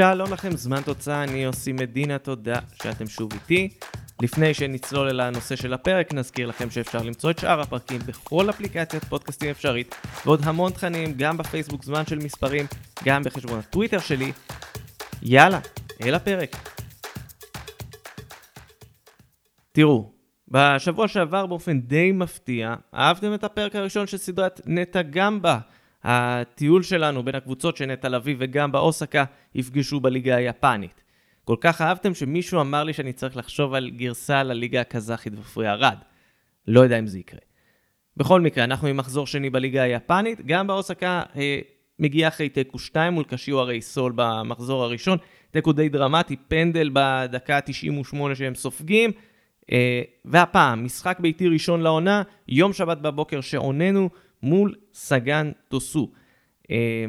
שלום לכם, זמן תוצאה, אני יוסי מדינה, תודה שאתם שוב איתי. לפני שנצלול אל הנושא של הפרק, נזכיר לכם שאפשר למצוא את שאר הפרקים בכל אפליקציית פודקאסטים אפשרית, ועוד המון תכנים, גם בפייסבוק זמן של מספרים, גם בחשבון הטוויטר שלי. יאללה, אל הפרק. תראו, בשבוע שעבר באופן די מפתיע, אהבתם את הפרק הראשון של סדרת נטע גמבה. הטיול שלנו בין הקבוצות שנטע לביא וגמבה אוסקה יפגשו בליגה היפנית. כל כך אהבתם שמישהו אמר לי שאני צריך לחשוב על גרסה לליגה הקזחית ופרי ערד. לא יודע אם זה יקרה. בכל מקרה, אנחנו עם מחזור שני בליגה היפנית. גם באוסקה אה, מגיע אחרי תיקו 2 מול קשיו הרי סול במחזור הראשון. תיקו די דרמטי, פנדל בדקה ה-98 שהם סופגים. אה, והפעם, משחק ביתי ראשון לעונה, יום שבת בבוקר שעוננו מול סגאן טוסו. אה,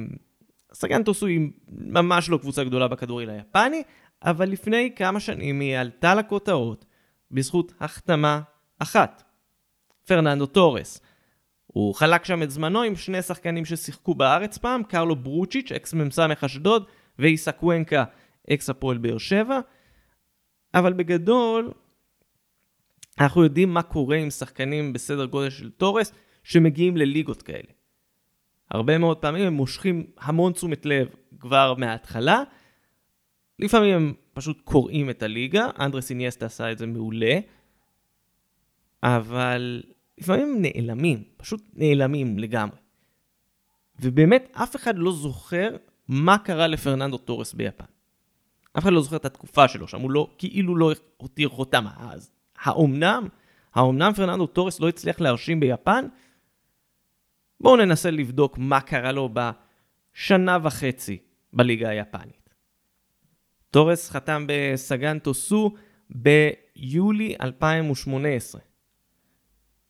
סגאן טוסו היא ממש לא קבוצה גדולה בכדורגל היפני, אבל לפני כמה שנים היא עלתה לכותרות בזכות החתמה אחת. פרננדו טורס. הוא חלק שם את זמנו עם שני שחקנים ששיחקו בארץ פעם, קרלו ברומיץ', אקס מ.ס. אשדוד, ואיסה קוונקה, אקס הפועל באר שבע. אבל בגדול, אנחנו יודעים מה קורה עם שחקנים בסדר גודל של טורס שמגיעים לליגות כאלה. הרבה מאוד פעמים הם מושכים המון תשומת לב כבר מההתחלה. לפעמים הם פשוט קוראים את הליגה, אנדרס אינייסטה עשה את זה מעולה, אבל לפעמים הם נעלמים, פשוט נעלמים לגמרי. ובאמת אף אחד לא זוכר מה קרה לפרננדו טורס ביפן. אף אחד לא זוכר את התקופה שלו שם, הוא לא, כאילו לא הותיר חותם. אז האומנם? האומנם פרננדו טורס לא הצליח להרשים ביפן? בואו ננסה לבדוק מה קרה לו בשנה וחצי בליגה היפנית. טורס חתם בסגאן טוסו ביולי 2018.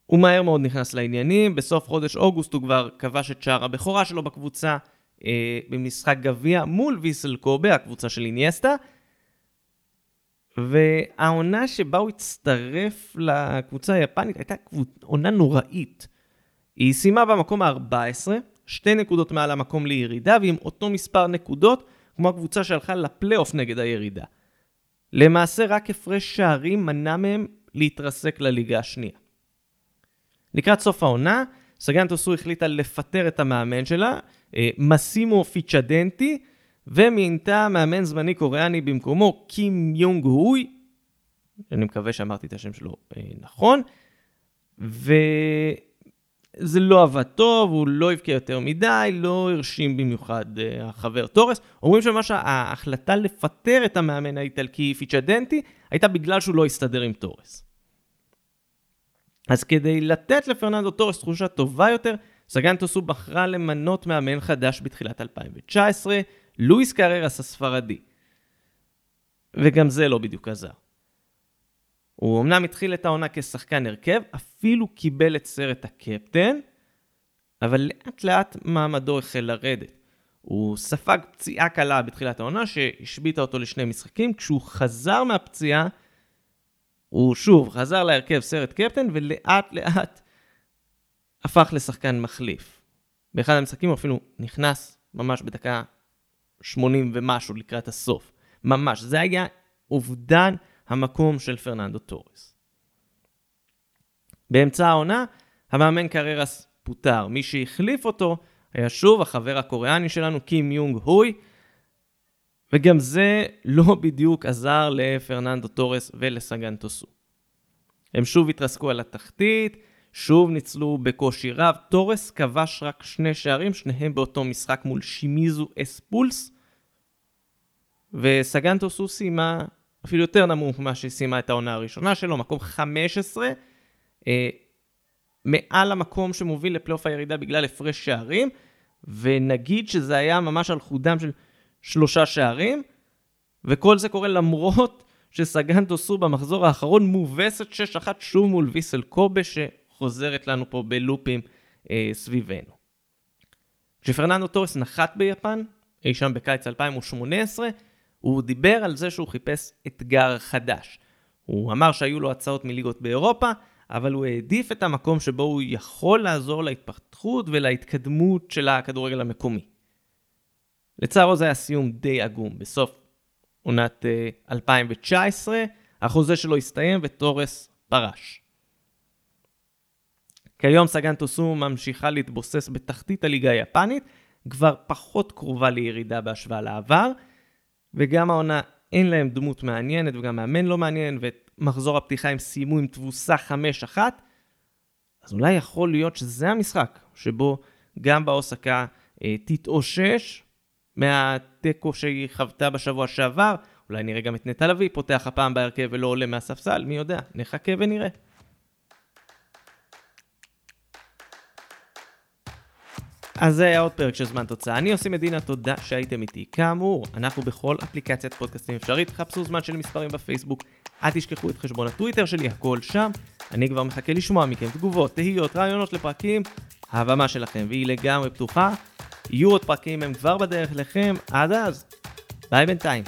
הוא מהר מאוד נכנס לעניינים, בסוף חודש אוגוסט הוא כבר כבש את שער הבכורה שלו בקבוצה אה, במשחק גביע מול ויסל קובה, הקבוצה של איניאסטה, והעונה שבה הוא הצטרף לקבוצה היפנית הייתה עונה נוראית. היא סיימה במקום ה-14, שתי נקודות מעל המקום לירידה, ועם אותו מספר נקודות כמו הקבוצה שהלכה לפלייאוף נגד הירידה. למעשה רק הפרש שערים מנע מהם להתרסק לליגה השנייה. לקראת סוף העונה, סגאן טוסו החליטה לפטר את המאמן שלה, אה, מסימו פיקדנטי, ומינתה מאמן זמני קוריאני במקומו, קים יונג הוי, אני מקווה שאמרתי את השם שלו אה, נכון, וזה לא עבד טוב, הוא לא הבקיע יותר מדי, לא הרשים במיוחד אה, החבר טורס. אומרים שממש ההחלטה לפטר את המאמן האיטלקי פיקדנטי הייתה בגלל שהוא לא הסתדר עם טורס. אז כדי לתת לפרננדו טורס תחושה טובה יותר, סגאן טוסו בחרה למנות מאמן חדש בתחילת 2019, לואיס קררס הספרדי. וגם זה לא בדיוק עזר. הוא אמנם התחיל את העונה כשחקן הרכב, אפילו קיבל את סרט הקפטן, אבל לאט לאט מעמדו החל לרדת. הוא ספג פציעה קלה בתחילת העונה שהשביתה אותו לשני משחקים, כשהוא חזר מהפציעה, הוא שוב חזר להרכב סרט קפטן ולאט לאט הפך לשחקן מחליף. באחד המשחקים הוא אפילו נכנס ממש בדקה 80 ומשהו לקראת הסוף. ממש. זה היה אובדן המקום של פרננדו טורס. באמצע העונה, המאמן קררס פוטר. מי שהחליף אותו היה שוב החבר הקוריאני שלנו, קים יונג הוי, וגם זה לא בדיוק עזר לפרננדו טורס ולסגאן טוסו. הם שוב התרסקו על התחתית, שוב ניצלו בקושי רב. טורס כבש רק שני שערים, שניהם באותו משחק מול שימיזו אס-פולס. וסגאן טוסו סיימה אפילו יותר נמוך ממה שהיא סיימה את העונה הראשונה שלו, מקום 15, אה, מעל המקום שמוביל לפלייאוף הירידה בגלל הפרש שערים, ונגיד שזה היה ממש על חודם של שלושה שערים, וכל זה קורה למרות שסגאן טוסו במחזור האחרון מובסת 6-1 שוב מול ויסל קובה, חוזרת לנו פה בלופים אה, סביבנו. כשפרננדו טורס נחת ביפן, אי שם בקיץ 2018, הוא דיבר על זה שהוא חיפש אתגר חדש. הוא אמר שהיו לו הצעות מליגות באירופה, אבל הוא העדיף את המקום שבו הוא יכול לעזור להתפתחות ולהתקדמות של הכדורגל המקומי. לצערו זה היה סיום די עגום. בסוף עונת 2019, החוזה שלו הסתיים וטורס פרש. כיום סגן טוסו ממשיכה להתבוסס בתחתית הליגה היפנית, כבר פחות קרובה לירידה בהשוואה לעבר, וגם העונה אין להם דמות מעניינת וגם מאמן לא מעניין, ואת מחזור הפתיחה הם סיימו עם תבוסה 5-1, אז אולי יכול להיות שזה המשחק שבו גם באוסקה אה, תתאושש מהתיקו שהיא חוותה בשבוע שעבר, אולי נראה גם את נטע לביא פותח הפעם בהרכב ולא עולה מהספסל, מי יודע, נחכה ונראה. אז זה היה עוד פרק של זמן תוצאה. אני עושה מדינה, תודה שהייתם איתי. כאמור, אנחנו בכל אפליקציית פודקאסטים אפשרית, חפשו זמן של מספרים בפייסבוק, אל תשכחו את חשבון הטוויטר שלי, הכל שם. אני כבר מחכה לשמוע מכם תגובות, תהיות, רעיונות לפרקים. הבמה שלכם והיא לגמרי פתוחה. יהיו עוד פרקים, הם כבר בדרך לכם. עד אז, ביי בינתיים.